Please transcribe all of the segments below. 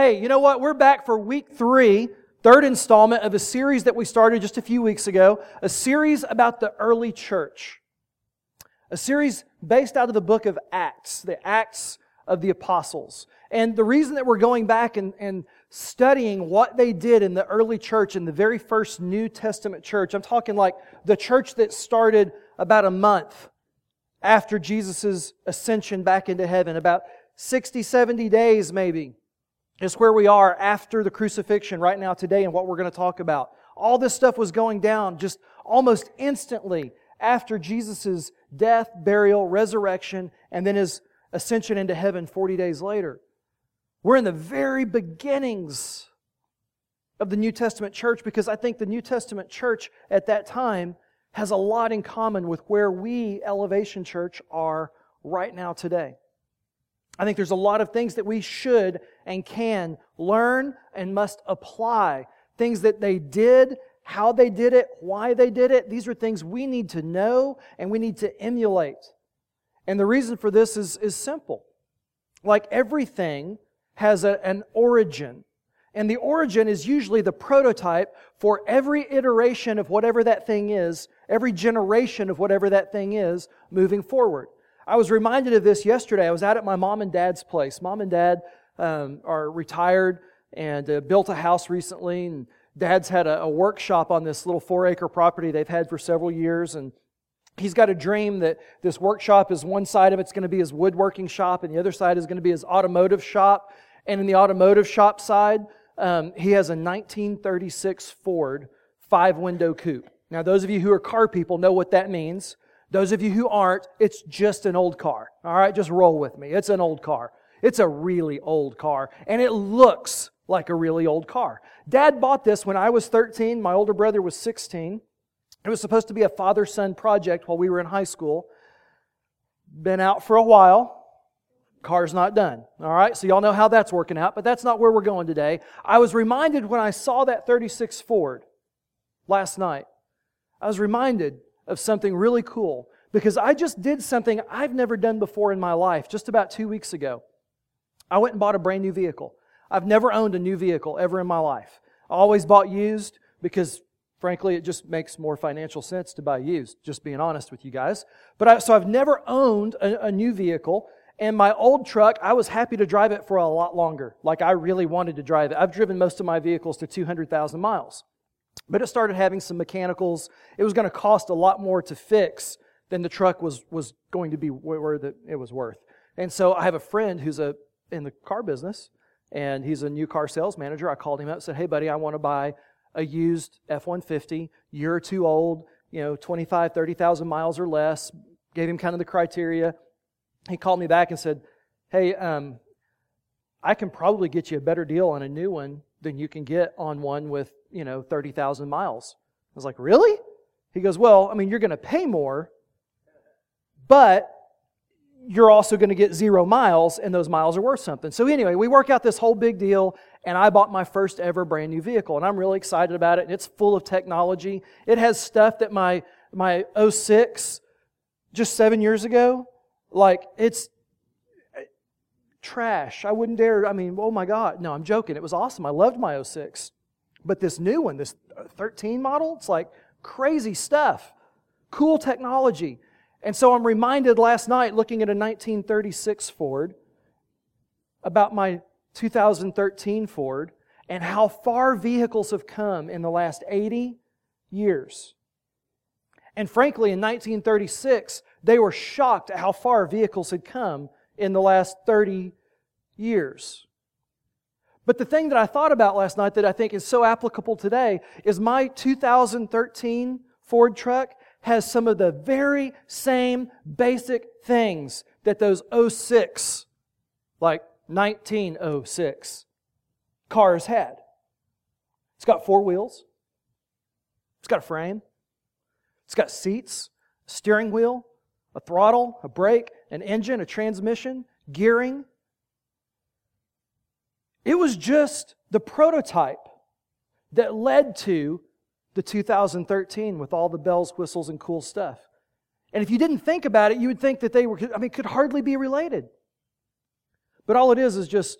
Hey, you know what? We're back for week three, third installment of a series that we started just a few weeks ago, a series about the early church. A series based out of the book of Acts, the Acts of the Apostles. And the reason that we're going back and, and studying what they did in the early church, in the very first New Testament church, I'm talking like the church that started about a month after Jesus' ascension back into heaven, about 60, 70 days maybe is where we are after the crucifixion right now today and what we're going to talk about. All this stuff was going down just almost instantly after Jesus' death, burial, resurrection, and then his ascension into heaven 40 days later. We're in the very beginnings of the New Testament church because I think the New Testament church at that time has a lot in common with where we, Elevation Church, are right now today. I think there's a lot of things that we should and can learn and must apply. Things that they did, how they did it, why they did it. These are things we need to know and we need to emulate. And the reason for this is, is simple. Like everything has a, an origin. And the origin is usually the prototype for every iteration of whatever that thing is, every generation of whatever that thing is moving forward. I was reminded of this yesterday. I was out at my mom and dad's place. Mom and dad um, are retired and uh, built a house recently, and dad's had a, a workshop on this little four acre property they've had for several years. And he's got a dream that this workshop is one side of it's going to be his woodworking shop, and the other side is going to be his automotive shop. And in the automotive shop side, um, he has a 1936 Ford five window coupe. Now, those of you who are car people know what that means. Those of you who aren't, it's just an old car. All right, just roll with me. It's an old car. It's a really old car, and it looks like a really old car. Dad bought this when I was 13. My older brother was 16. It was supposed to be a father son project while we were in high school. Been out for a while. Car's not done. All right, so y'all know how that's working out, but that's not where we're going today. I was reminded when I saw that 36 Ford last night, I was reminded of something really cool because I just did something I've never done before in my life just about two weeks ago. I went and bought a brand new vehicle. I've never owned a new vehicle ever in my life. I always bought used because, frankly, it just makes more financial sense to buy used, just being honest with you guys. But I, so I've never owned a, a new vehicle. And my old truck, I was happy to drive it for a lot longer. Like I really wanted to drive it. I've driven most of my vehicles to 200,000 miles. But it started having some mechanicals. It was going to cost a lot more to fix than the truck was, was going to be where it was worth. And so I have a friend who's a, in the car business, and he's a new car sales manager. I called him up and said, Hey, buddy, I want to buy a used F 150, year or two old, you know, 25, 30,000 miles or less. Gave him kind of the criteria. He called me back and said, Hey, um, I can probably get you a better deal on a new one than you can get on one with, you know, 30,000 miles. I was like, really? He goes, well, I mean, you're going to pay more, but you're also going to get zero miles, and those miles are worth something. So, anyway, we work out this whole big deal, and I bought my first ever brand new vehicle, and I'm really excited about it, and it's full of technology. It has stuff that my, my 06, just seven years ago, like, it's eh, trash. I wouldn't dare, I mean, oh my God. No, I'm joking. It was awesome. I loved my 06. But this new one, this 13 model, it's like crazy stuff. Cool technology. And so I'm reminded last night, looking at a 1936 Ford, about my 2013 Ford and how far vehicles have come in the last 80 years. And frankly, in 1936, they were shocked at how far vehicles had come in the last 30 years. But the thing that I thought about last night that I think is so applicable today is my 2013 Ford truck has some of the very same basic things that those 06, like 1906 cars had. It's got four wheels. It's got a frame. It's got seats, a steering wheel, a throttle, a brake, an engine, a transmission, gearing. It was just the prototype that led to the 2013 with all the bells, whistles, and cool stuff. And if you didn't think about it, you would think that they were, I mean, could hardly be related. But all it is is just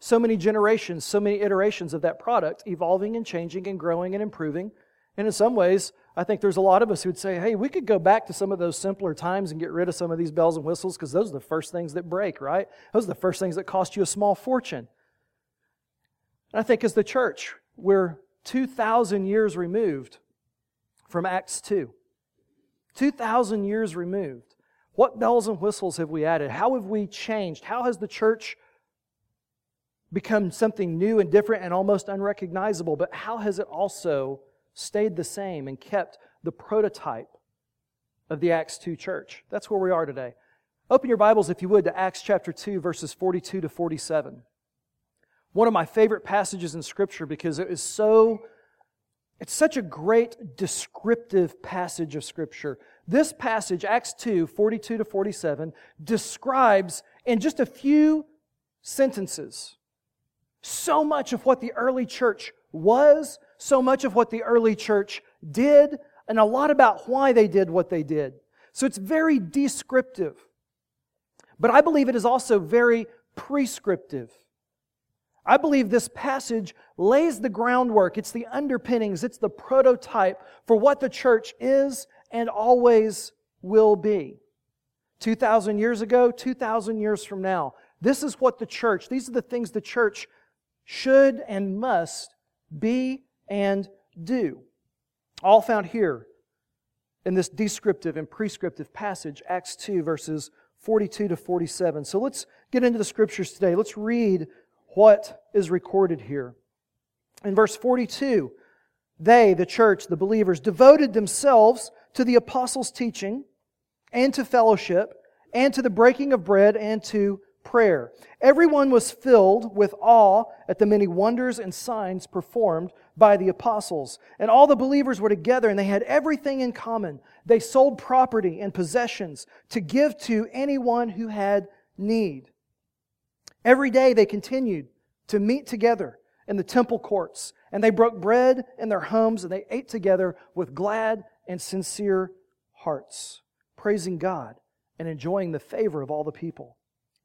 so many generations, so many iterations of that product, evolving and changing and growing and improving. And in some ways, I think there's a lot of us who'd say, hey, we could go back to some of those simpler times and get rid of some of these bells and whistles because those are the first things that break, right? Those are the first things that cost you a small fortune. And I think as the church, we're 2,000 years removed from Acts 2. 2,000 years removed. What bells and whistles have we added? How have we changed? How has the church become something new and different and almost unrecognizable? But how has it also stayed the same and kept the prototype of the Acts 2 church? That's where we are today. Open your Bibles, if you would, to Acts chapter 2, verses 42 to 47. One of my favorite passages in Scripture because it is so it's such a great descriptive passage of Scripture. This passage, Acts 2 42 to 47, describes in just a few sentences so much of what the early church was, so much of what the early church did, and a lot about why they did what they did. So it's very descriptive. But I believe it is also very prescriptive. I believe this passage lays the groundwork, it's the underpinnings, it's the prototype for what the church is and always will be. 2,000 years ago, 2,000 years from now. This is what the church, these are the things the church should and must be and do. All found here in this descriptive and prescriptive passage, Acts 2, verses 42 to 47. So let's get into the scriptures today. Let's read what is recorded here. In verse 42, they, the church, the believers, devoted themselves to the apostles' teaching and to fellowship and to the breaking of bread and to prayer. Everyone was filled with awe at the many wonders and signs performed by the apostles. And all the believers were together and they had everything in common. They sold property and possessions to give to anyone who had need. Every day they continued to meet together in the temple courts, and they broke bread in their homes, and they ate together with glad and sincere hearts, praising God and enjoying the favor of all the people.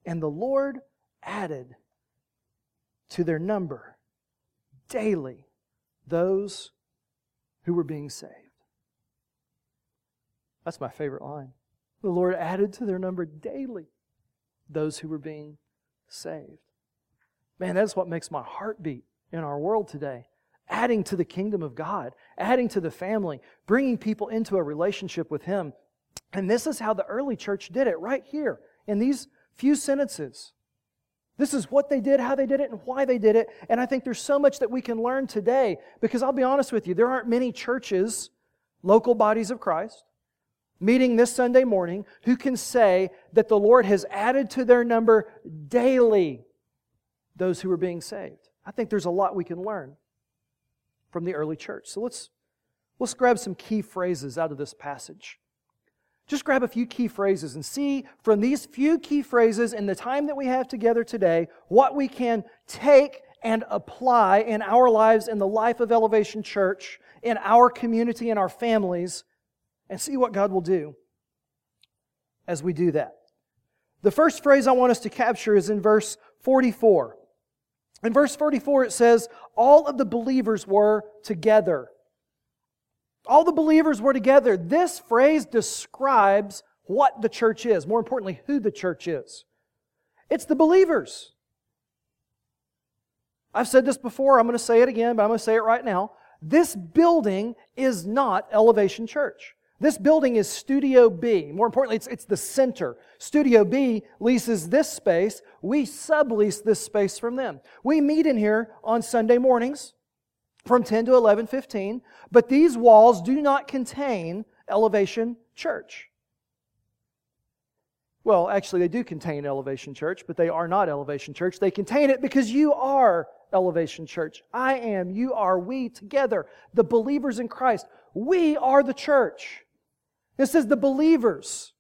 And the Lord added to their number daily those who were being saved. That's my favorite line. The Lord added to their number daily those who were being saved. Man, that's what makes my heart beat in our world today. Adding to the kingdom of God, adding to the family, bringing people into a relationship with Him. And this is how the early church did it right here in these few sentences. This is what they did, how they did it, and why they did it. And I think there's so much that we can learn today because I'll be honest with you, there aren't many churches, local bodies of Christ, meeting this Sunday morning who can say that the Lord has added to their number daily those who are being saved. I think there's a lot we can learn from the early church. So let's, let's grab some key phrases out of this passage. Just grab a few key phrases and see from these few key phrases in the time that we have together today what we can take and apply in our lives, in the life of Elevation Church, in our community, in our families, and see what God will do as we do that. The first phrase I want us to capture is in verse 44. In verse 44, it says, All of the believers were together. All the believers were together. This phrase describes what the church is. More importantly, who the church is. It's the believers. I've said this before, I'm going to say it again, but I'm going to say it right now. This building is not Elevation Church. This building is Studio B. More importantly, it's, it's the center. Studio B leases this space. We sublease this space from them. We meet in here on Sunday mornings from 10 to 11:15, but these walls do not contain Elevation Church. Well, actually they do contain Elevation Church, but they are not Elevation Church. They contain it because you are Elevation Church. I am, you are, we together, the believers in Christ. We are the church. This says the believers.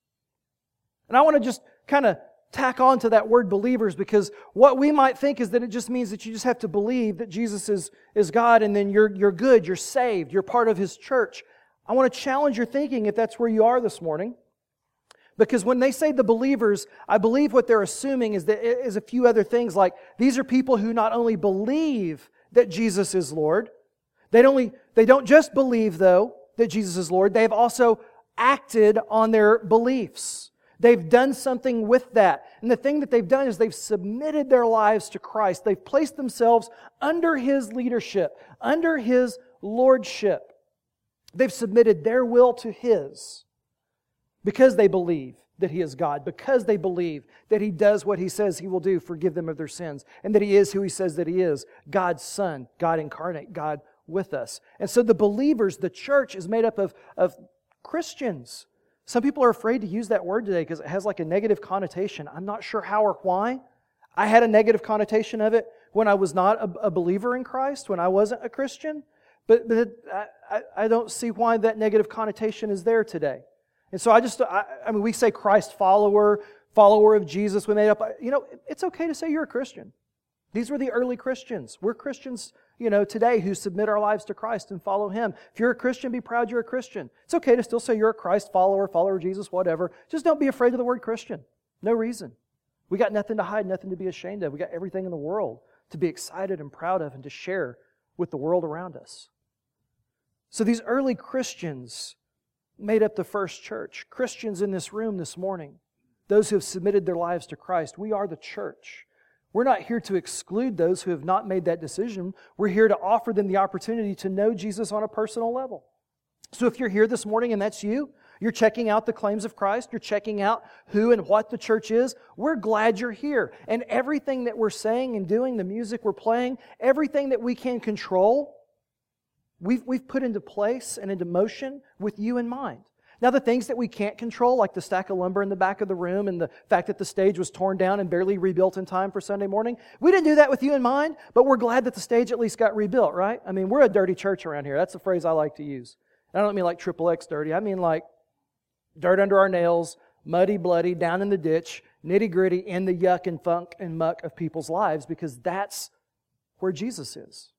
And I want to just kind of tack on to that word believers because what we might think is that it just means that you just have to believe that Jesus is, is God and then you're, you're good, you're saved, you're part of His church. I want to challenge your thinking if that's where you are this morning. Because when they say the believers, I believe what they're assuming is that is a few other things like these are people who not only believe that Jesus is Lord, they only they don't just believe though that Jesus is Lord, they've also acted on their beliefs. They've done something with that. And the thing that they've done is they've submitted their lives to Christ. They've placed themselves under His leadership, under His lordship. They've submitted their will to His because they believe that He is God, because they believe that He does what He says He will do, forgive them of their sins, and that He is who He says that He is God's Son, God incarnate, God with us. And so the believers, the church, is made up of, of Christians. Some people are afraid to use that word today because it has like a negative connotation. I'm not sure how or why. I had a negative connotation of it when I was not a, a believer in Christ, when I wasn't a Christian. But, but I, I don't see why that negative connotation is there today. And so I just, I, I mean, we say Christ follower, follower of Jesus. We made up, you know, it's okay to say you're a Christian. These were the early Christians. We're Christians, you know, today who submit our lives to Christ and follow Him. If you're a Christian, be proud you're a Christian. It's okay to still say you're a Christ follower, follower of Jesus, whatever. Just don't be afraid of the word Christian. No reason. We got nothing to hide, nothing to be ashamed of. We got everything in the world to be excited and proud of and to share with the world around us. So these early Christians made up the first church. Christians in this room this morning, those who have submitted their lives to Christ, we are the church. We're not here to exclude those who have not made that decision. We're here to offer them the opportunity to know Jesus on a personal level. So if you're here this morning and that's you, you're checking out the claims of Christ, you're checking out who and what the church is, we're glad you're here. And everything that we're saying and doing, the music we're playing, everything that we can control, we've, we've put into place and into motion with you in mind. Now, the things that we can't control, like the stack of lumber in the back of the room and the fact that the stage was torn down and barely rebuilt in time for Sunday morning, we didn't do that with you in mind, but we're glad that the stage at least got rebuilt, right? I mean, we're a dirty church around here. That's the phrase I like to use. I don't mean like triple X dirty. I mean like dirt under our nails, muddy, bloody, down in the ditch, nitty gritty, in the yuck and funk and muck of people's lives because that's where Jesus is.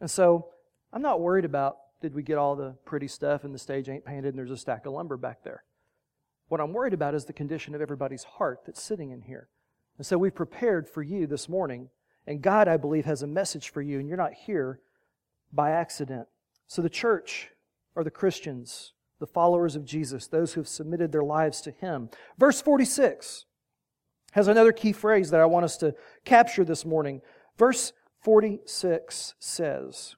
And so I'm not worried about did we get all the pretty stuff and the stage ain't painted and there's a stack of lumber back there. What I'm worried about is the condition of everybody's heart that's sitting in here. And so we've prepared for you this morning. And God, I believe, has a message for you, and you're not here by accident. So the church are the Christians, the followers of Jesus, those who have submitted their lives to Him. Verse 46 has another key phrase that I want us to capture this morning. Verse 46 says,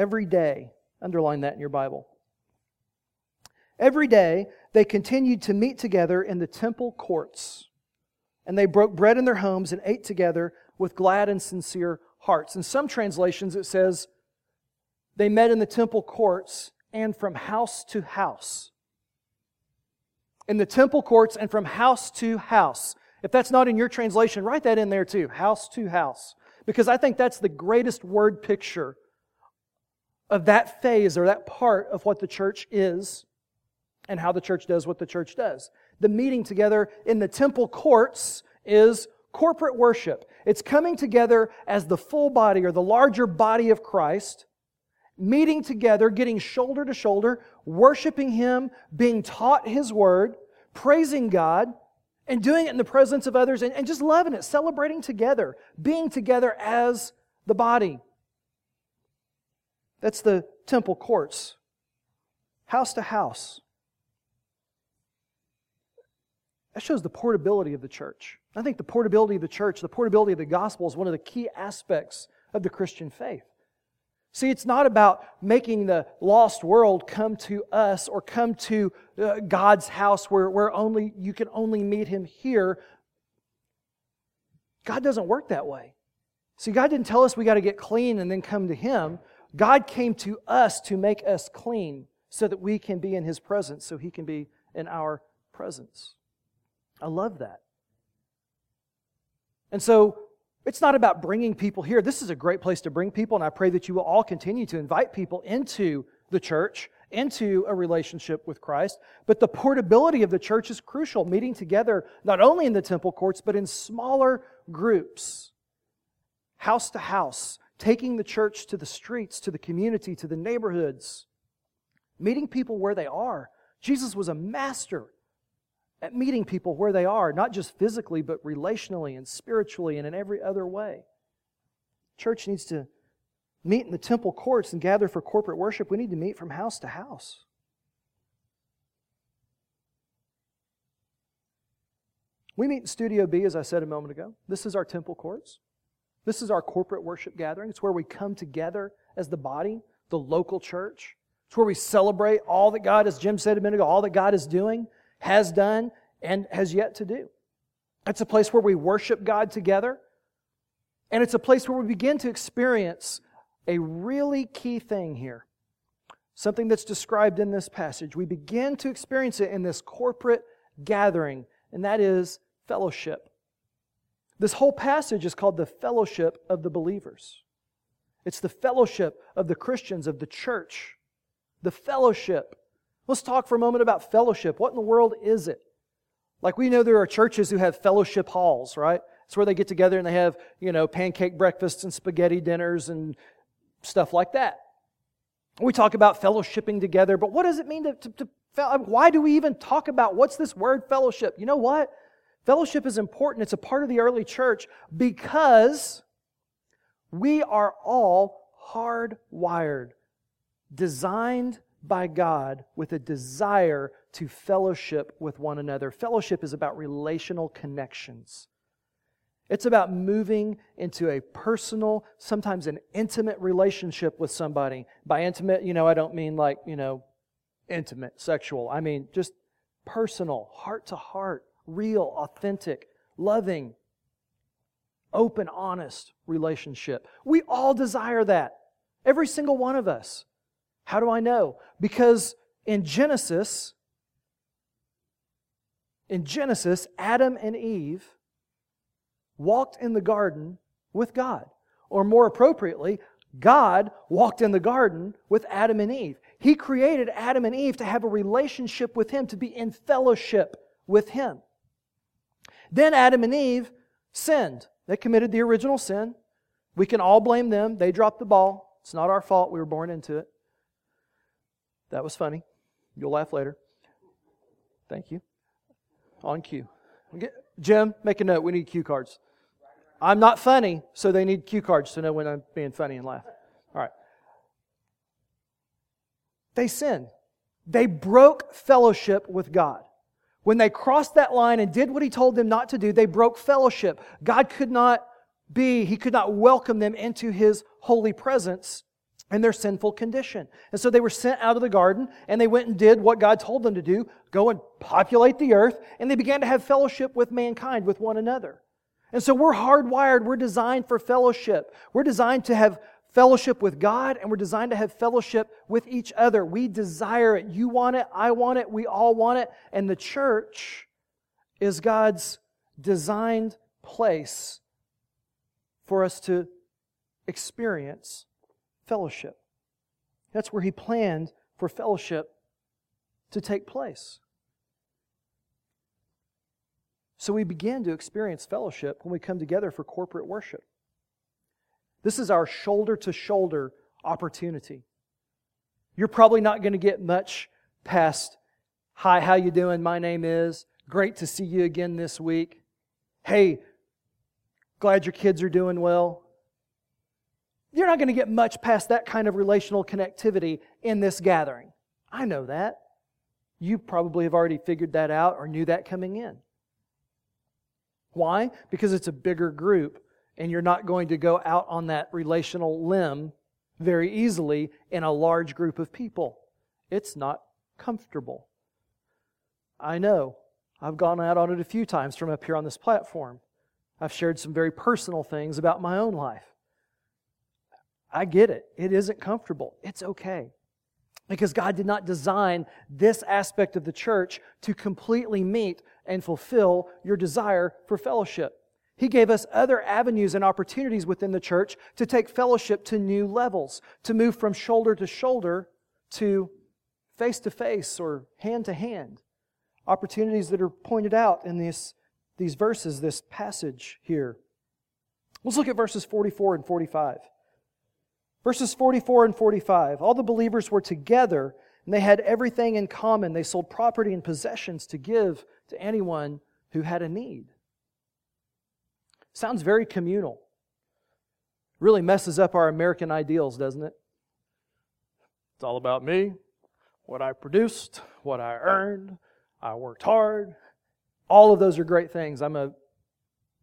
Every day, underline that in your Bible. Every day, they continued to meet together in the temple courts, and they broke bread in their homes and ate together with glad and sincere hearts. In some translations, it says they met in the temple courts and from house to house. In the temple courts and from house to house. If that's not in your translation, write that in there too house to house. Because I think that's the greatest word picture of that phase or that part of what the church is and how the church does what the church does. The meeting together in the temple courts is corporate worship. It's coming together as the full body or the larger body of Christ, meeting together, getting shoulder to shoulder, worshiping Him, being taught His Word, praising God, and doing it in the presence of others and, and just loving it, celebrating together, being together as the body. That's the temple courts, house to house. That shows the portability of the church. I think the portability of the church, the portability of the gospel is one of the key aspects of the Christian faith. See, it's not about making the lost world come to us or come to uh, God's house where, where only you can only meet him here. God doesn't work that way. See, God didn't tell us we got to get clean and then come to him. God came to us to make us clean so that we can be in His presence, so He can be in our presence. I love that. And so it's not about bringing people here. This is a great place to bring people, and I pray that you will all continue to invite people into the church, into a relationship with Christ. But the portability of the church is crucial, meeting together not only in the temple courts, but in smaller groups, house to house, taking the church to the streets, to the community, to the neighborhoods, meeting people where they are. Jesus was a master at meeting people where they are, not just physically, but relationally and spiritually and in every other way. Church needs to meet in the temple courts and gather for corporate worship. We need to meet from house to house. We meet in Studio B, as I said a moment ago. This is our temple courts. This is our corporate worship gathering. It's where we come together as the body, the local church. It's where we celebrate all that God, as Jim said a minute ago, all that God is doing, has done, and has yet to do. It's a place where we worship God together. And it's a place where we begin to experience a really key thing here. Something that's described in this passage. We begin to experience it in this corporate gathering, and that is fellowship. This whole passage is called the fellowship of the believers. It's the fellowship of the Christians, of the church. The fellowship. Let's talk for a moment about fellowship. What in the world is it? Like we know there are churches who have fellowship halls, right? It's where they get together and they have, you know, pancake breakfasts and spaghetti dinners and stuff like that. We talk about fellowshipping together, but what does it mean to, to, to why do we even talk about what's this word fellowship? You know what? Fellowship is important. It's a part of the early church because we are all hardwired, designed by God with a desire to fellowship with one another. Fellowship is about relational connections. It's about moving into a personal, sometimes an intimate relationship with somebody. By intimate, you know, I don't mean like, you know, intimate, sexual. I mean just personal, heart to heart, real, authentic, loving, open, honest relationship. We all desire that. Every single one of us. How do I know? Because in Genesis, in Genesis, Adam and Eve walked in the garden with God. Or more appropriately, God walked in the garden with Adam and Eve. He created Adam and Eve to have a relationship with Him, to be in fellowship with Him. Then Adam and Eve sinned. They committed the original sin. We can all blame them. They dropped the ball. It's not our fault. We were born into it. That was funny. You'll laugh later. Thank you. On cue. Jim, make a note. We need cue cards. I'm not funny, so they need cue cards to know when I'm being funny and laugh. All right. They sinned. They broke fellowship with God. When they crossed that line and did what He told them not to do, they broke fellowship. God could not be, He could not welcome them into His holy presence in their sinful condition. And so they were sent out of the garden and they went and did what God told them to do go and populate the earth. And they began to have fellowship with mankind, with one another. And so we're hardwired. We're designed for fellowship. We're designed to have fellowship with God and we're designed to have fellowship with each other. We desire it. You want it. I want it. We all want it. And the church is God's designed place for us to experience fellowship. That's where He planned for fellowship to take place. So we begin to experience fellowship when we come together for corporate worship. This is our shoulder to shoulder opportunity. You're probably not going to get much past, hi, how you doing? My name is. Great to see you again this week. Hey, glad your kids are doing well. You're not going to get much past that kind of relational connectivity in this gathering. I know that. You probably have already figured that out or knew that coming in. Why? Because it's a bigger group, and you're not going to go out on that relational limb very easily in a large group of people. It's not comfortable. I know. I've gone out on it a few times from up here on this platform. I've shared some very personal things about my own life. I get it. It isn't comfortable. It's okay. Because God did not design this aspect of the church to completely meet and fulfill your desire for fellowship. He gave us other avenues and opportunities within the church to take fellowship to new levels, to move from shoulder to shoulder to face to face or hand to hand. Opportunities that are pointed out in this, these verses, this passage here. Let's look at verses 44 and 45. Verses 44 and 45. All the believers were together And they had everything in common. They sold property and possessions to give to anyone who had a need. Sounds very communal. Really messes up our American ideals, doesn't it? It's all about me, what I produced, what I earned, I worked hard. All of those are great things. I'm a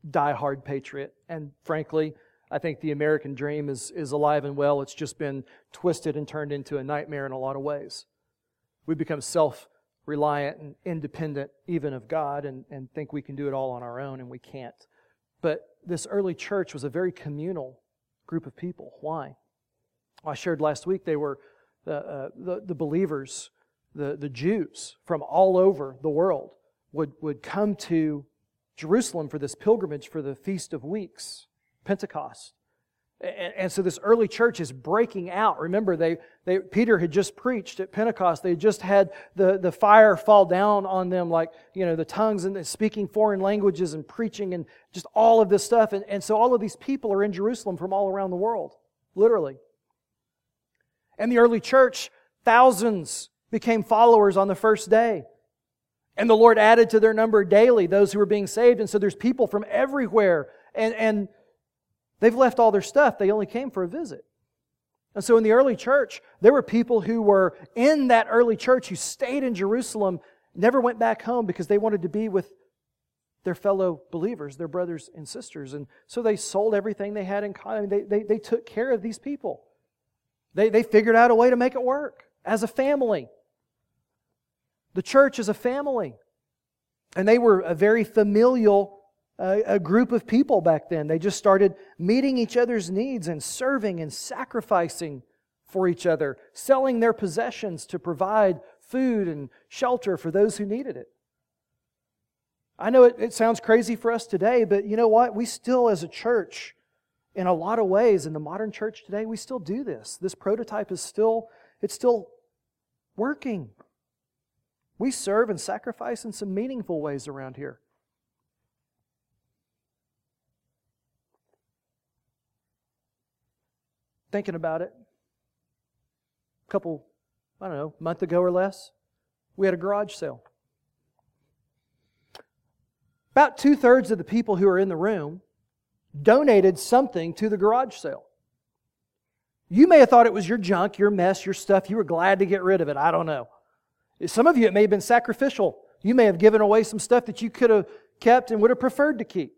die-hard patriot, and frankly, I think the American dream is, is alive and well. It's just been twisted and turned into a nightmare in a lot of ways. We become self reliant and independent, even of God, and, and think we can do it all on our own, and we can't. But this early church was a very communal group of people. Why? Well, I shared last week they were the, uh, the, the believers, the, the Jews from all over the world would, would come to Jerusalem for this pilgrimage for the Feast of Weeks. Pentecost. And, and, so this early church is breaking out. Remember, they, they, Peter had just preached at Pentecost. They just had the, the fire fall down on them, like, you know, the tongues and the speaking foreign languages and preaching and just all of this stuff. And, and so all of these people are in Jerusalem from all around the world, literally. And the early church, thousands became followers on the first day. And the Lord added to their number daily those who were being saved. And so there's people from everywhere. And, and They've left all their stuff. They only came for a visit. And so in the early church, there were people who were in that early church who stayed in Jerusalem, never went back home because they wanted to be with their fellow believers, their brothers and sisters. And so they sold everything they had in common. They, they, they took care of these people. They, they figured out a way to make it work as a family. The church is a family. And they were a very familial a, a group of people back then. They just started meeting each other's needs and serving and sacrificing for each other, selling their possessions to provide food and shelter for those who needed it. I know it, it, sounds crazy for us today, but you know what? We still, as a church, in a lot of ways, in the modern church today, we still do this. This prototype is still, it's still working. We serve and sacrifice in some meaningful ways around here. Thinking about it. A couple, I don't know, month ago or less, we had a garage sale. About two thirds of the people who are in the room donated something to the garage sale. You may have thought it was your junk, your mess, your stuff. You were glad to get rid of it. I don't know. Some of you, it may have been sacrificial. You may have given away some stuff that you could have kept and would have preferred to keep.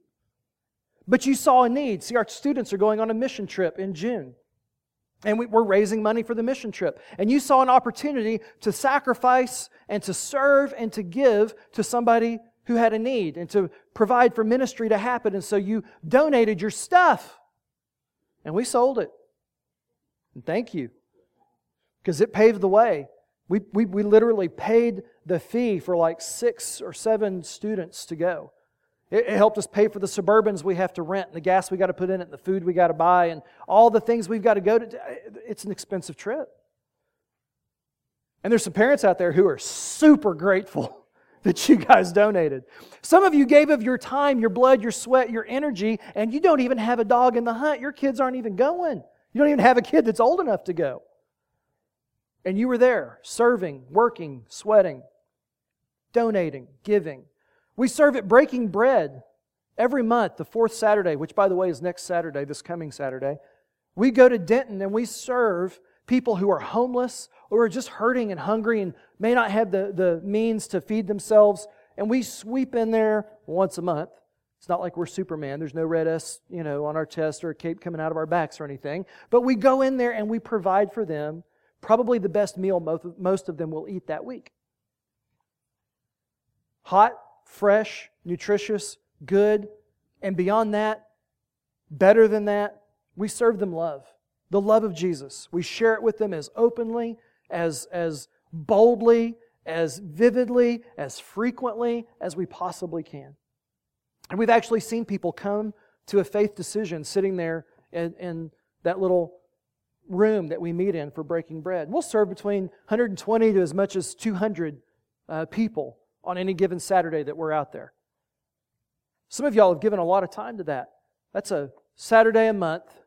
But you saw a need. See, our students are going on a mission trip in June. And we, are raising money for the mission trip. And you saw an opportunity to sacrifice and to serve and to give to somebody who had a need and to provide for ministry to happen. And so you donated your stuff. And we sold it. And thank you. Because it paved the way. We, we, we literally paid the fee for like six or seven students to go. It, helped us pay for the Suburbans we have to rent, and the gas we got to put in it, and the food we got to buy, and all the things we've got to go to. It's an expensive trip. And there's some parents out there who are super grateful that you guys donated. Some of you gave of your time, your blood, your sweat, your energy, and you don't even have a dog in the hunt. Your kids aren't even going. You don't even have a kid that's old enough to go. And you were there, serving, working, sweating, donating, giving. We serve at Breaking Bread every month, the fourth Saturday, which, by the way, is next Saturday, this coming Saturday. We go to Denton and we serve people who are homeless or are just hurting and hungry and may not have the, the means to feed themselves. And we sweep in there once a month. It's not like we're Superman. There's no red S, you know, on our chest or a cape coming out of our backs or anything. But we go in there and we provide for them probably the best meal most of them will eat that week. Hot, fresh, nutritious, good, and beyond that, better than that, we serve them love. The love of Jesus. We share it with them as openly, as, as boldly, as vividly, as frequently as we possibly can. And we've actually seen people come to a faith decision sitting there in, in that little room that we meet in for breaking bread. We'll serve between 120 to as much as 200 uh, people on any given Saturday that we're out there. Some of y'all have given a lot of time to that. That's a Saturday a month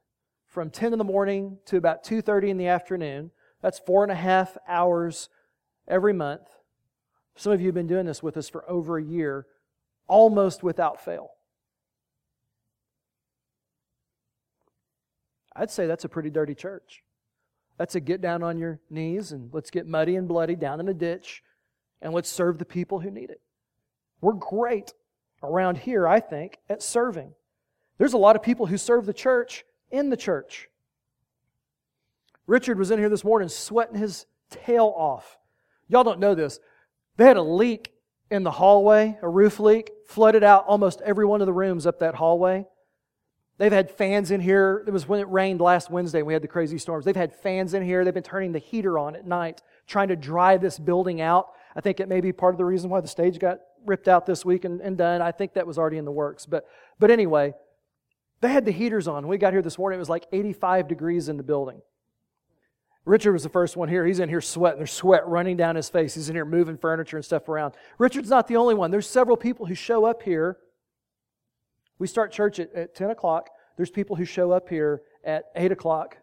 from 10 in the morning to about 2.30 in the afternoon. That's four and a half hours every month. Some of you have been doing this with us for over a year, almost without fail. I'd say that's a pretty dirty church. That's a get down on your knees and let's get muddy and bloody down in a ditch and let's serve the people who need it. We're great around here, I think, at serving. There's a lot of people who serve the church in the church. Richard was in here this morning sweating his tail off. Y'all don't know this. They had a leak in the hallway, a roof leak, flooded out almost every one of the rooms up that hallway. They've had fans in here. It was when it rained last Wednesday. We had the crazy storms. They've had fans in here. They've been turning the heater on at night, trying to dry this building out. I think it may be part of the reason why the stage got ripped out this week and, and done. I think that was already in the works. But, but anyway, they had the heaters on. When we got here this morning, it was like 85 degrees in the building. Richard was the first one here. He's in here sweating. There's sweat running down his face. He's in here moving furniture and stuff around. Richard's not the only one. There's several people who show up here. We start church at, at 10 o'clock. There's people who show up here at 8 o'clock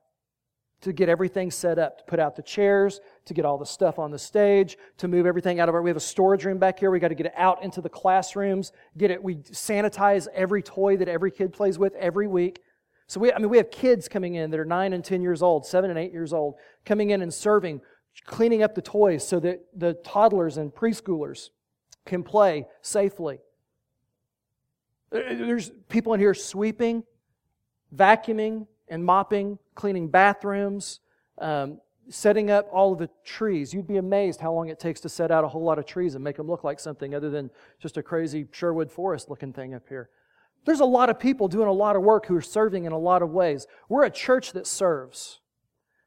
to get everything set up, to put out the chairs, to get all the stuff on the stage, to move everything out of our. We have a storage room back here. We got to get it out into the classrooms. Get it. We sanitize every toy that every kid plays with every week. So we, I mean, we have kids coming in that are nine and ten years old, seven and eight years old, coming in and serving, cleaning up the toys so that the toddlers and preschoolers can play safely. There's people in here sweeping, vacuuming and mopping, cleaning bathrooms, um, setting up all of the trees. You'd be amazed how long it takes to set out a whole lot of trees and make them look like something other than just a crazy Sherwood Forest looking thing up here. There's a lot of people doing a lot of work who are serving in a lot of ways. We're a church that serves.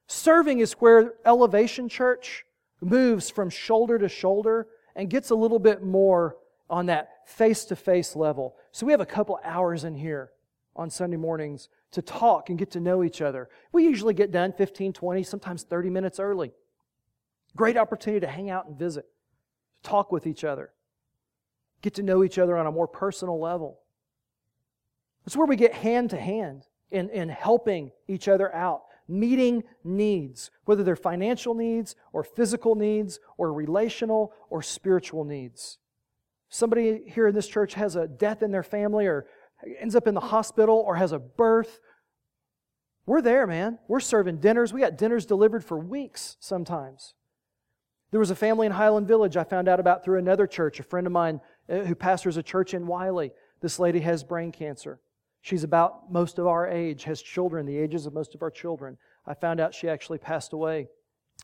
Serving is where Elevation Church moves from shoulder to shoulder and gets a little bit more on that face to face level. So we have a couple hours in here on Sunday mornings to talk and get to know each other. We usually get done 15, 20, sometimes 30 minutes early. Great opportunity to hang out and visit, talk with each other, get to know each other on a more personal level. That's where we get hand to hand in, in helping each other out, meeting needs, whether they're financial needs or physical needs or relational or spiritual needs. Somebody here in this church has a death in their family or ends up in the hospital or has a birth. We're there, man. We're serving dinners. We got dinners delivered for weeks sometimes. There was a family in Highland Village I found out about through another church, a friend of mine uh, who pastors a church in Wylie. This lady has brain cancer. She's about most of our age, has children, the ages of most of our children. I found out she actually passed away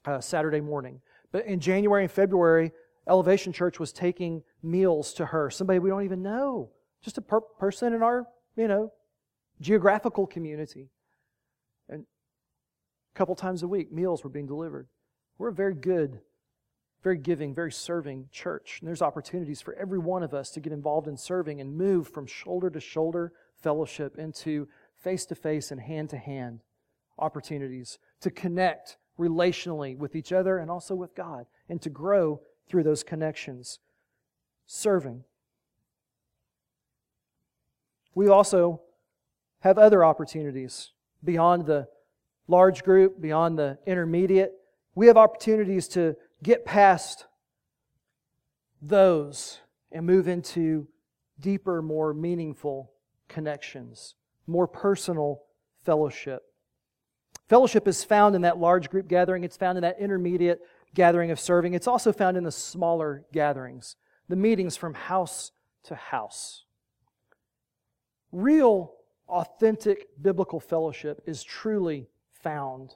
uh, Saturday morning. But in January and February, Elevation Church was taking meals to her, somebody we don't even know, just a per- person in our, you know, geographical community. And a couple times a week, meals were being delivered. We're a very good, very giving, very serving church. And there's opportunities for every one of us to get involved in serving and move from shoulder to shoulder fellowship into face to face and hand to hand opportunities to connect relationally with each other and also with God and to grow through those connections. Serving. We also have other opportunities beyond the large group, beyond the intermediate. We have opportunities to get past those and move into deeper, more meaningful connections, more personal fellowship. Fellowship is found in that large group gathering, it's found in that intermediate gathering of serving. It's also found in the smaller gatherings, the meetings from house to house. Real, authentic biblical fellowship is truly found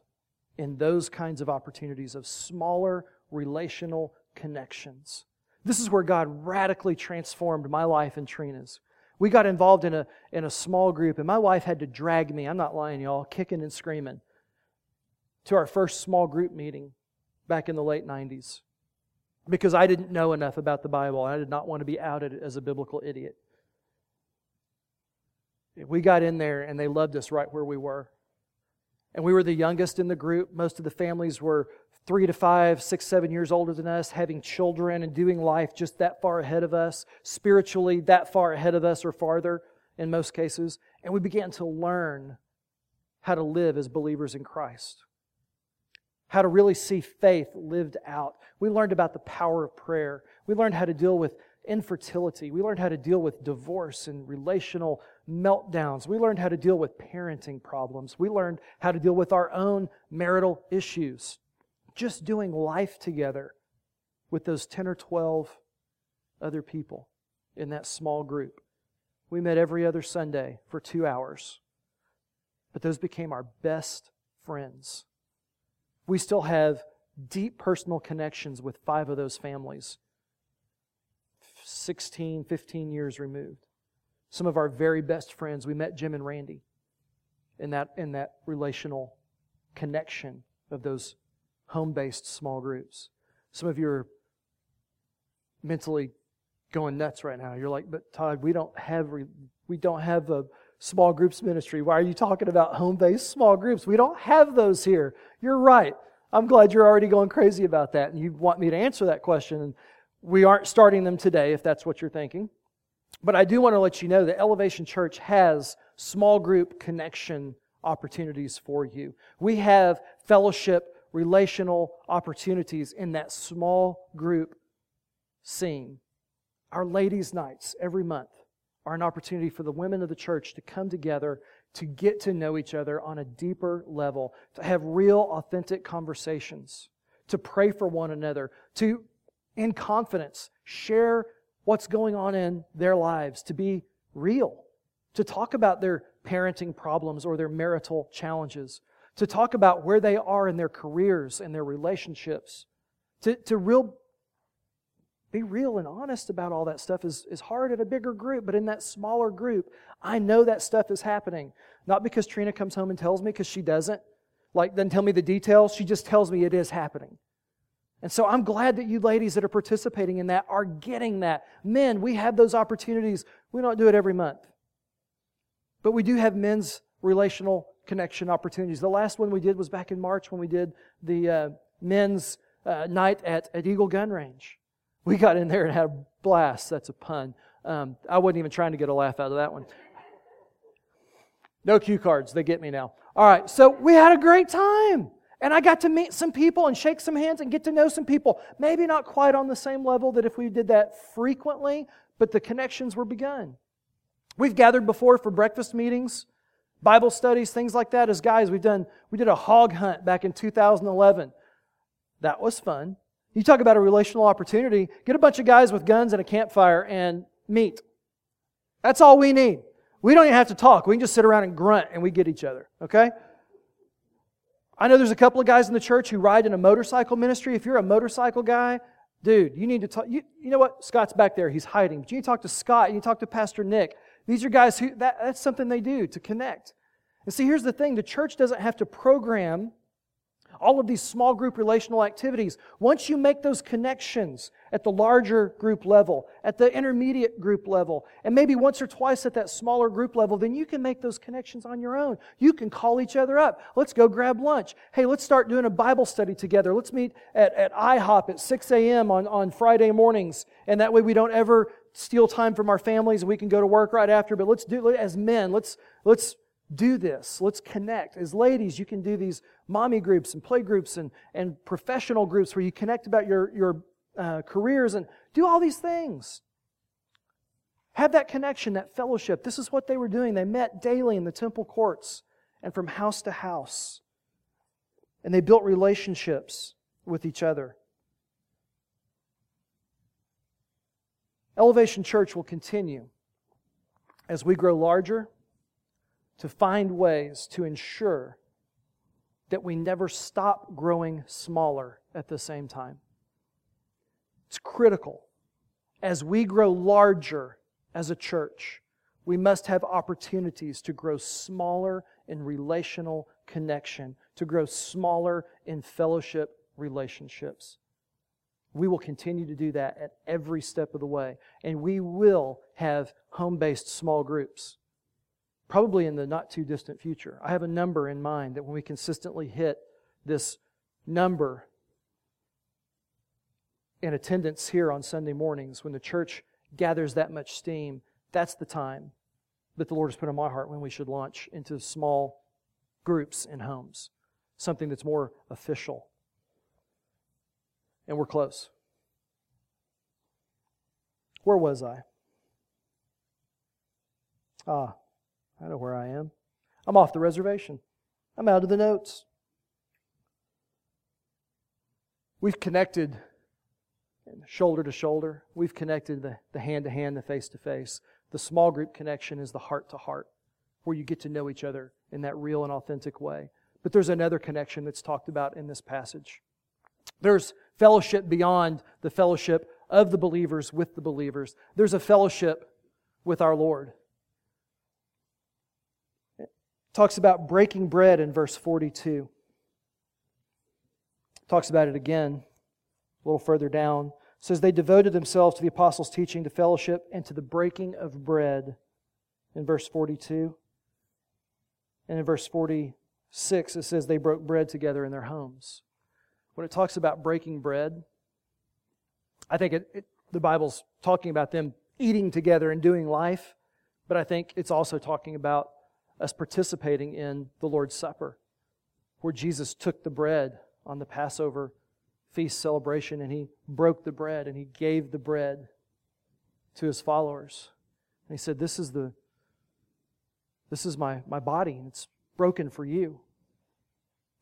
in those kinds of opportunities of smaller relational connections. This is where God radically transformed my life and Trina's. We got involved in a, in a small group, and my wife had to drag me, I'm not lying, y'all, kicking and screaming, to our first small group meeting back in the late 90s because I didn't know enough about the Bible. and I did not want to be outed as a biblical idiot. We got in there, and they loved us right where we were. And we were the youngest in the group. Most of the families were three to five, six, seven years older than us, having children and doing life just that far ahead of us, spiritually that far ahead of us or farther in most cases. And we began to learn how to live as believers in Christ, how to really see faith lived out. We learned about the power of prayer. We learned how to deal with infertility. We learned how to deal with divorce and relational meltdowns. We learned how to deal with parenting problems. We learned how to deal with our own marital issues. Just doing life together with those 10 or 12 other people in that small group. We met every other Sunday for two hours, but those became our best friends. We still have deep personal connections with five of those families 16, 15 years removed. Some of our very best friends, we met Jim and Randy in that, in that relational connection of those home based small groups. Some of you are mentally going nuts right now. You're like, but Todd, we don't have, we don't have a small groups ministry. Why are you talking about home based small groups? We don't have those here. You're right. I'm glad you're already going crazy about that and you want me to answer that question. And We aren't starting them today, if that's what you're thinking. But I do want to let you know that Elevation Church has small group connection opportunities for you. We have fellowship, relational opportunities in that small group scene. Our ladies' nights every month are an opportunity for the women of the church to come together to get to know each other on a deeper level, to have real, authentic conversations, to pray for one another, to in confidence, share what's going on in their lives, to be real, to talk about their parenting problems or their marital challenges, to talk about where they are in their careers and their relationships, to, to real, be real and honest about all that stuff is, is hard at a bigger group, but in that smaller group, I know that stuff is happening. Not because Trina comes home and tells me, because she doesn't. Like, doesn't tell me the details. She just tells me it is happening. And so I'm glad that you ladies that are participating in that are getting that. Men, we have those opportunities. We don't do it every month. But we do have men's relational connection opportunities. The last one we did was back in March when we did the uh, men's uh, night at, at Eagle Gun Range. We got in there and had a blast. That's a pun. Um, I wasn't even trying to get a laugh out of that one. No cue cards. They get me now. All right. So we had a great time. And I got to meet some people and shake some hands and get to know some people. Maybe not quite on the same level that if we did that frequently, but the connections were begun. We've gathered before for breakfast meetings, Bible studies, things like that. As guys, we've done, we did a hog hunt back in 2011. That was fun. You talk about a relational opportunity, get a bunch of guys with guns and a campfire and meet. That's all we need. We don't even have to talk. We can just sit around and grunt and we get each other, okay? I know there's a couple of guys in the church who ride in a motorcycle ministry. If you're a motorcycle guy, dude, you need to talk. You, you know what? Scott's back there. He's hiding. But you need to talk to Scott. You need to talk to Pastor Nick. These are guys who, that, that's something they do to connect. And see, here's the thing the church doesn't have to program all of these small group relational activities, once you make those connections at the larger group level, at the intermediate group level, and maybe once or twice at that smaller group level, then you can make those connections on your own. You can call each other up. Let's go grab lunch. Hey, let's start doing a Bible study together. Let's meet at, at IHOP at 6 a.m. On, on Friday mornings. And that way we don't ever steal time from our families we can go to work right after. But let's do, as men, let's, let's do this. Let's connect. As ladies, you can do these mommy groups and play groups and, and professional groups where you connect about your, your uh, careers and do all these things. Have that connection, that fellowship. This is what they were doing. They met daily in the temple courts and from house to house. And they built relationships with each other. Elevation Church will continue as we grow larger to find ways to ensure that we never stop growing smaller at the same time. It's critical. As we grow larger as a church, we must have opportunities to grow smaller in relational connection, to grow smaller in fellowship relationships. We will continue to do that at every step of the way. And we will have home based small groups probably in the not too distant future. I have a number in mind that when we consistently hit this number in attendance here on Sunday mornings, when the church gathers that much steam, that's the time that the Lord has put on my heart when we should launch into small groups in homes, something that's more official. and we're close. Where was I? Ah, I know where I am. I'm off the reservation. I'm out of the notes. We've connected shoulder to shoulder. We've connected the, hand to hand, the face to face. The small group connection is the heart to heart, where you get to know each other in that real and authentic way. But there's another connection that's talked about in this passage. There's fellowship beyond the fellowship of the believers with the believers. There's a fellowship with our Lord. Talks about breaking bread in verse 42. Talks about it again a little further down. It says they devoted themselves to the apostles' teaching, to fellowship, and to the breaking of bread in verse 42. And in verse 46, it says they broke bread together in their homes. When it talks about breaking bread, I think it, it, the Bible's talking about them eating together and doing life, but I think it's also talking about us participating in the Lord's Supper, where Jesus took the bread on the Passover feast celebration and he broke the bread and he gave the bread to his followers. And he said, This is the this is my, my body, and it's broken for you.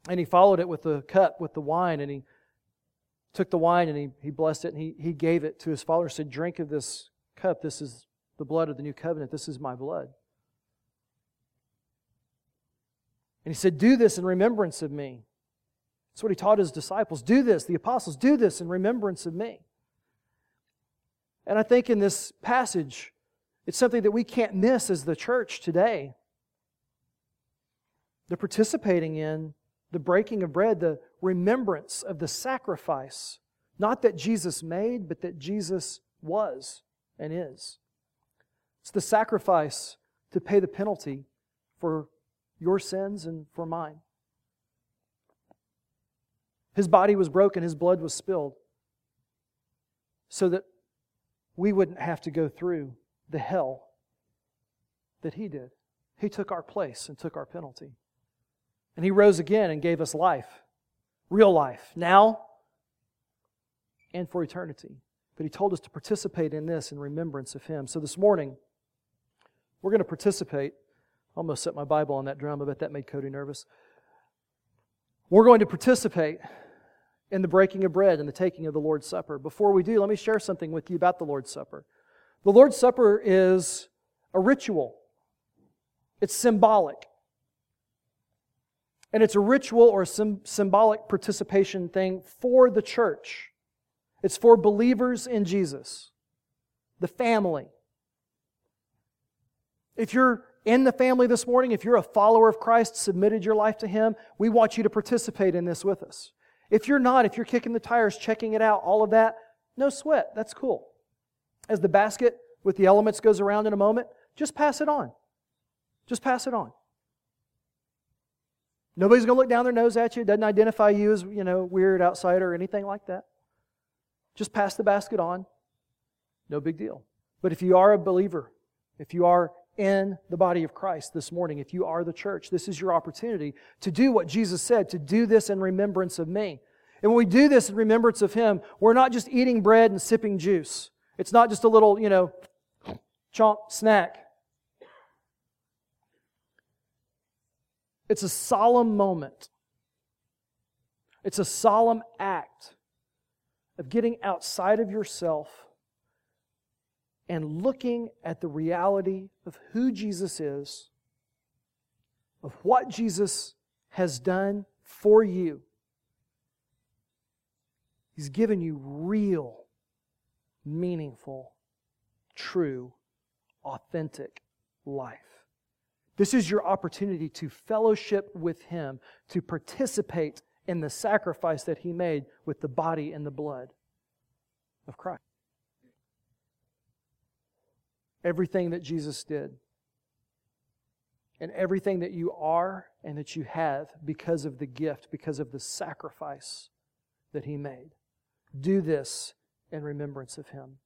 And he followed it with the cup, with the wine, and he took the wine and he, he blessed it and he, he gave it to his followers, said, Drink of this cup. This is the blood of the new covenant. This is my blood. And he said, Do this in remembrance of me. That's what he taught his disciples. Do this, the apostles, do this in remembrance of me. And I think in this passage, it's something that we can't miss as the church today. The participating in the breaking of bread, the remembrance of the sacrifice, not that Jesus made, but that Jesus was and is. It's the sacrifice to pay the penalty for your sins and for mine. His body was broken, his blood was spilled, so that we wouldn't have to go through the hell that he did. He took our place and took our penalty. And he rose again and gave us life, real life, now and for eternity. But he told us to participate in this in remembrance of him. So this morning, we're going to participate. Almost set my Bible on that drum. I bet that made Cody nervous. We're going to participate in the breaking of bread and the taking of the Lord's Supper. Before we do, let me share something with you about the Lord's Supper. The Lord's Supper is a ritual, it's symbolic. And it's a ritual or a sim- symbolic participation thing for the church. It's for believers in Jesus, the family. If you're in the family this morning, if you're a follower of Christ, submitted your life to Him, we want you to participate in this with us. If you're not, if you're kicking the tires, checking it out, all of that, no sweat. That's cool. As the basket with the elements goes around in a moment, just pass it on. Just pass it on. Nobody's going to look down their nose at you. Doesn't identify you as, you know, weird outsider or anything like that. Just pass the basket on. No big deal. But if you are a believer, if you are in the body of Christ this morning, if you are the church, this is your opportunity to do what Jesus said, to do this in remembrance of me. And when we do this in remembrance of Him, we're not just eating bread and sipping juice. It's not just a little, you know, chomp snack. It's a solemn moment. It's a solemn act of getting outside of yourself and looking at the reality of who Jesus is, of what Jesus has done for you. He's given you real, meaningful, true, authentic life. This is your opportunity to fellowship with Him, to participate in the sacrifice that He made with the body and the blood of Christ. Everything that Jesus did, and everything that you are and that you have because of the gift, because of the sacrifice that He made. Do this in remembrance of Him.